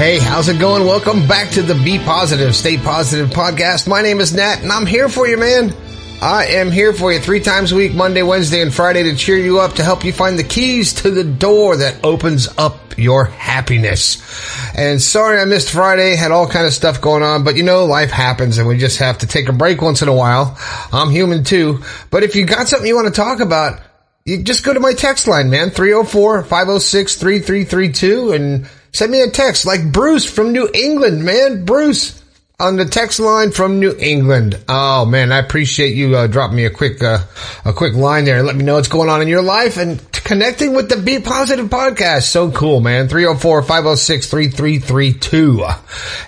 Hey, how's it going? Welcome back to the Be Positive, Stay Positive podcast. My name is Nat and I'm here for you, man. I am here for you three times a week, Monday, Wednesday, and Friday to cheer you up, to help you find the keys to the door that opens up your happiness. And sorry I missed Friday, had all kind of stuff going on, but you know, life happens and we just have to take a break once in a while. I'm human too. But if you got something you want to talk about, you just go to my text line, man, 304-506-3332 and send me a text like Bruce from New England, man. Bruce, on the text line from New England. Oh man, I appreciate you uh, dropping me a quick uh, a quick line there and let me know what's going on in your life and connecting with the Be Positive podcast. So cool, man. 304-506-3332.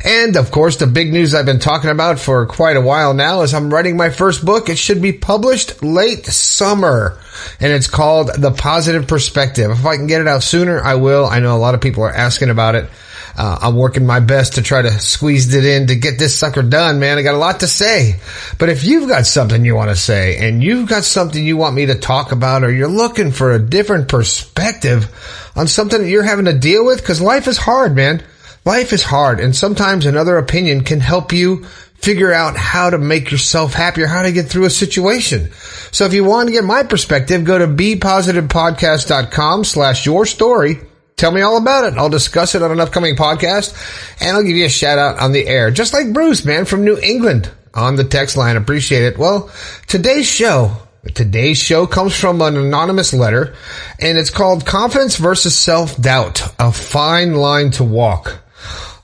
And of course, the big news I've been talking about for quite a while now is I'm writing my first book. It should be published late summer and it's called The Positive Perspective. If I can get it out sooner, I will. I know a lot of people are asking about it. Uh, I'm working my best to try to squeeze it in to get this sucker done, man. I got a lot to say. But if you've got something you want to say and you've got something you want me to talk about or you're looking for a different perspective on something that you're having to deal with, cause life is hard, man. Life is hard and sometimes another opinion can help you figure out how to make yourself happier, how to get through a situation. So if you want to get my perspective, go to bepositivepodcast.com slash your story Tell me all about it. I'll discuss it on an upcoming podcast and I'll give you a shout out on the air. Just like Bruce, man, from New England on the text line. Appreciate it. Well, today's show, today's show comes from an anonymous letter and it's called Confidence versus Self-Doubt, a fine line to walk.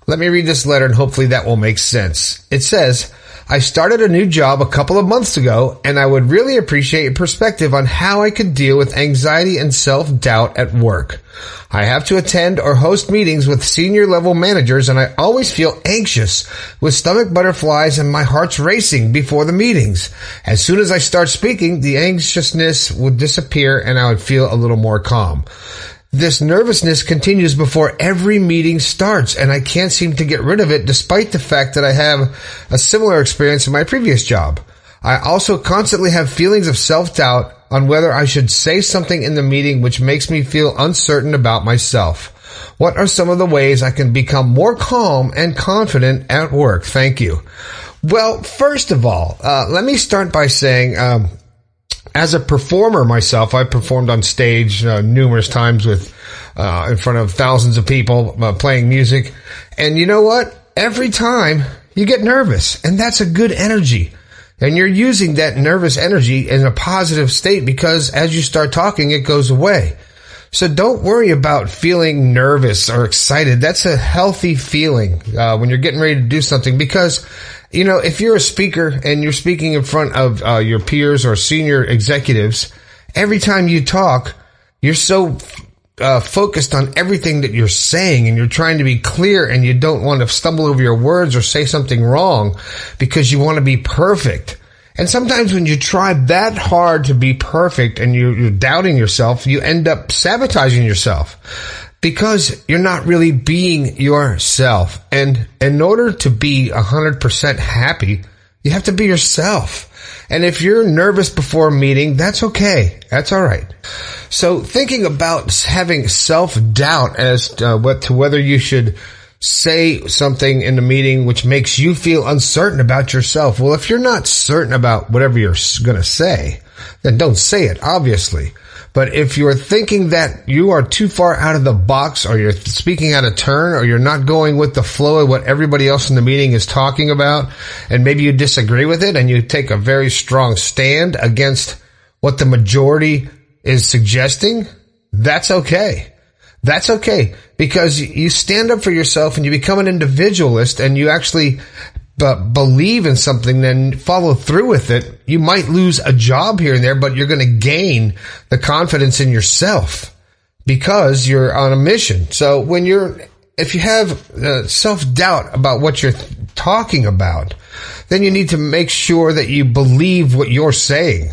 Let me read this letter and hopefully that will make sense. It says, I started a new job a couple of months ago and I would really appreciate your perspective on how I could deal with anxiety and self-doubt at work. I have to attend or host meetings with senior level managers and I always feel anxious with stomach butterflies and my heart's racing before the meetings. As soon as I start speaking, the anxiousness would disappear and I would feel a little more calm. This nervousness continues before every meeting starts and I can't seem to get rid of it despite the fact that I have a similar experience in my previous job. I also constantly have feelings of self-doubt on whether I should say something in the meeting which makes me feel uncertain about myself. What are some of the ways I can become more calm and confident at work? Thank you. Well, first of all, uh, let me start by saying, um, as a performer myself, I performed on stage uh, numerous times with uh, in front of thousands of people uh, playing music, and you know what? Every time you get nervous, and that's a good energy. And you're using that nervous energy in a positive state because as you start talking, it goes away. So don't worry about feeling nervous or excited. That's a healthy feeling uh, when you're getting ready to do something because you know, if you're a speaker and you're speaking in front of uh, your peers or senior executives, every time you talk, you're so uh, focused on everything that you're saying and you're trying to be clear and you don't want to stumble over your words or say something wrong because you want to be perfect. And sometimes when you try that hard to be perfect and you're, you're doubting yourself, you end up sabotaging yourself because you're not really being yourself. And in order to be 100% happy, you have to be yourself. And if you're nervous before a meeting, that's okay. That's all right. So thinking about having self-doubt as uh, what to whether you should say something in the meeting which makes you feel uncertain about yourself. Well, if you're not certain about whatever you're going to say, then don't say it, obviously. But if you're thinking that you are too far out of the box or you're speaking out of turn or you're not going with the flow of what everybody else in the meeting is talking about and maybe you disagree with it and you take a very strong stand against what the majority is suggesting, that's okay. That's okay because you stand up for yourself and you become an individualist and you actually but believe in something, then follow through with it. You might lose a job here and there, but you're going to gain the confidence in yourself because you're on a mission. So when you're, if you have uh, self doubt about what you're talking about, then you need to make sure that you believe what you're saying.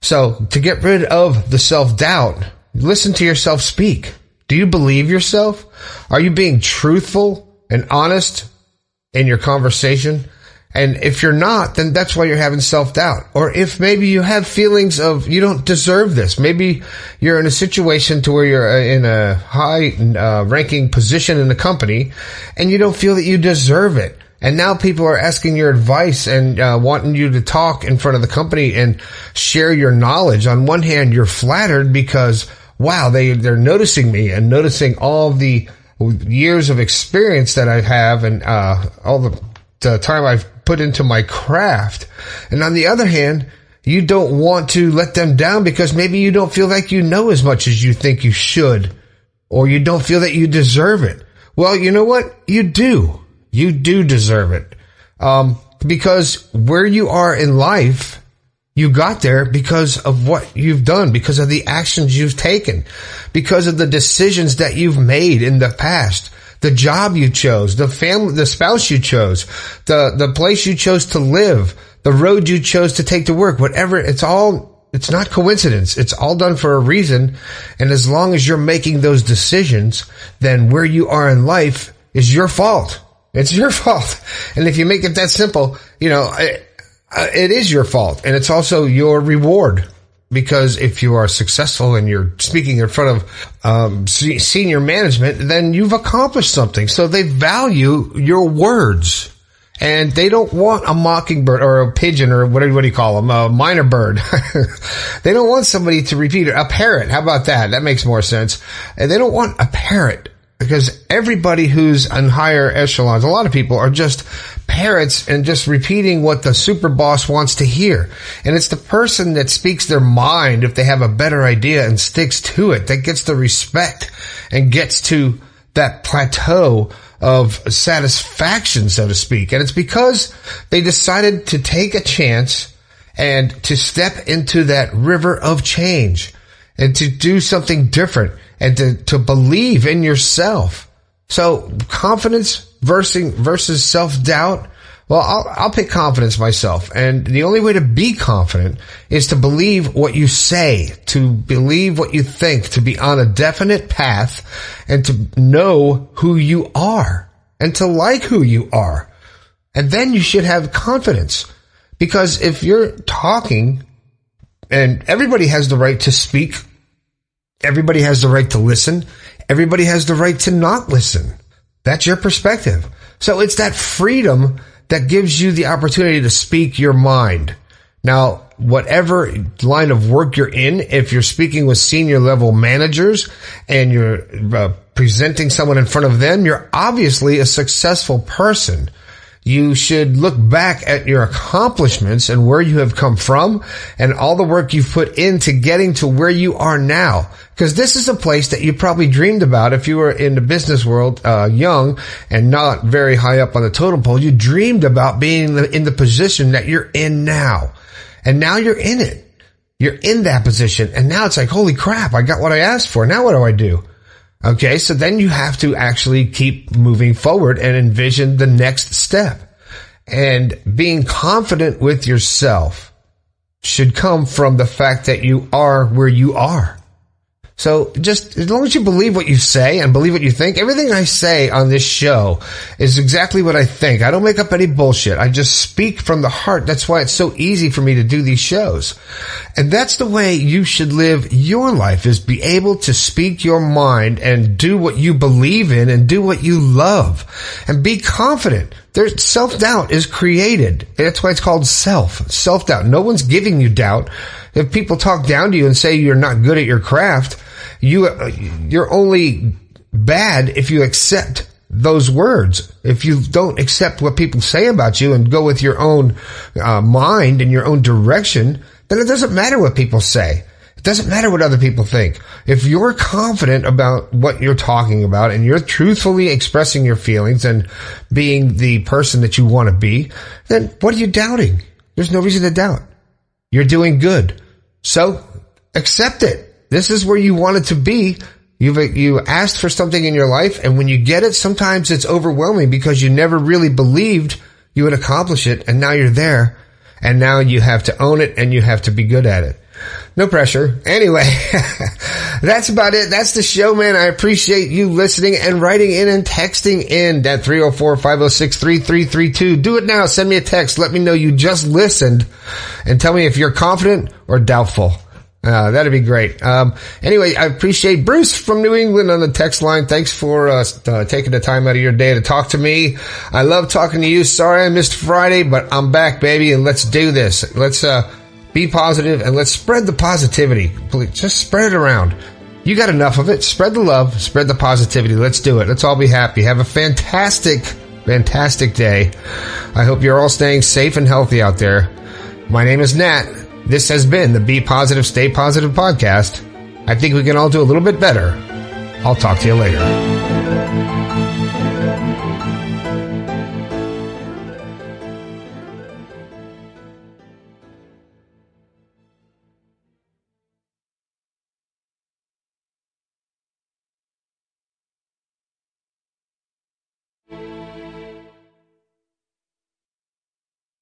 So to get rid of the self doubt, listen to yourself speak. Do you believe yourself? Are you being truthful and honest in your conversation? And if you're not, then that's why you're having self-doubt. Or if maybe you have feelings of you don't deserve this. Maybe you're in a situation to where you're uh, in a high uh, ranking position in the company and you don't feel that you deserve it. And now people are asking your advice and uh, wanting you to talk in front of the company and share your knowledge. On one hand, you're flattered because wow, they they're noticing me and noticing all the years of experience that I have and uh, all the, the time I've put into my craft. And on the other hand, you don't want to let them down because maybe you don't feel like you know as much as you think you should, or you don't feel that you deserve it. Well, you know what? You do. You do deserve it. Um, because where you are in life, you got there because of what you've done, because of the actions you've taken, because of the decisions that you've made in the past the job you chose, the family, the spouse you chose, the, the place you chose to live, the road you chose to take to work, whatever, it's all, it's not coincidence. It's all done for a reason. And as long as you're making those decisions, then where you are in life is your fault. It's your fault. And if you make it that simple, you know, it is your fault and it's also your reward because if you are successful and you're speaking in front of um, senior management, then you've accomplished something. So they value your words. And they don't want a mockingbird or a pigeon or whatever what do you call them, a mynah bird. they don't want somebody to repeat it. A parrot. How about that? That makes more sense. And they don't want a parrot because everybody who's on higher echelons, a lot of people are just parrots and just repeating what the super boss wants to hear. And it's the person that speaks their mind if they have a better idea and sticks to it that gets the respect and gets to that plateau of satisfaction, so to speak. And it's because they decided to take a chance and to step into that river of change and to do something different and to, to believe in yourself. So confidence versus, versus self-doubt. Well, I'll, I'll pick confidence myself. And the only way to be confident is to believe what you say, to believe what you think, to be on a definite path and to know who you are and to like who you are. And then you should have confidence because if you're talking and everybody has the right to speak Everybody has the right to listen. Everybody has the right to not listen. That's your perspective. So it's that freedom that gives you the opportunity to speak your mind. Now, whatever line of work you're in, if you're speaking with senior level managers and you're uh, presenting someone in front of them, you're obviously a successful person. You should look back at your accomplishments and where you have come from and all the work you've put into getting to where you are now. Cause this is a place that you probably dreamed about if you were in the business world, uh, young and not very high up on the totem pole. You dreamed about being in the position that you're in now. And now you're in it. You're in that position. And now it's like, holy crap, I got what I asked for. Now what do I do? Okay. So then you have to actually keep moving forward and envision the next step. And being confident with yourself should come from the fact that you are where you are. So just as long as you believe what you say and believe what you think, everything I say on this show is exactly what I think. I don't make up any bullshit. I just speak from the heart. That's why it's so easy for me to do these shows. And that's the way you should live your life is be able to speak your mind and do what you believe in and do what you love and be confident. There's self-doubt is created. That's why it's called self. Self-doubt. No one's giving you doubt. If people talk down to you and say you're not good at your craft, you, you're only bad if you accept those words. If you don't accept what people say about you and go with your own uh, mind and your own direction, then it doesn't matter what people say. It doesn't matter what other people think. If you're confident about what you're talking about and you're truthfully expressing your feelings and being the person that you want to be, then what are you doubting? There's no reason to doubt. You're doing good. So accept it. This is where you wanted to be. You've, you asked for something in your life and when you get it, sometimes it's overwhelming because you never really believed you would accomplish it and now you're there and now you have to own it and you have to be good at it. No pressure. Anyway, That's about it. That's the show, man. I appreciate you listening and writing in and texting in that 304-506-3332. Do it now. Send me a text. Let me know you just listened and tell me if you're confident or doubtful. Uh, that'd be great. Um, anyway, I appreciate Bruce from New England on the text line. Thanks for uh, uh, taking the time out of your day to talk to me. I love talking to you. Sorry I missed Friday, but I'm back, baby, and let's do this. Let's uh, be positive and let's spread the positivity. Please, just spread it around. You got enough of it. Spread the love. Spread the positivity. Let's do it. Let's all be happy. Have a fantastic, fantastic day. I hope you're all staying safe and healthy out there. My name is Nat. This has been the Be Positive, Stay Positive podcast. I think we can all do a little bit better. I'll talk to you later.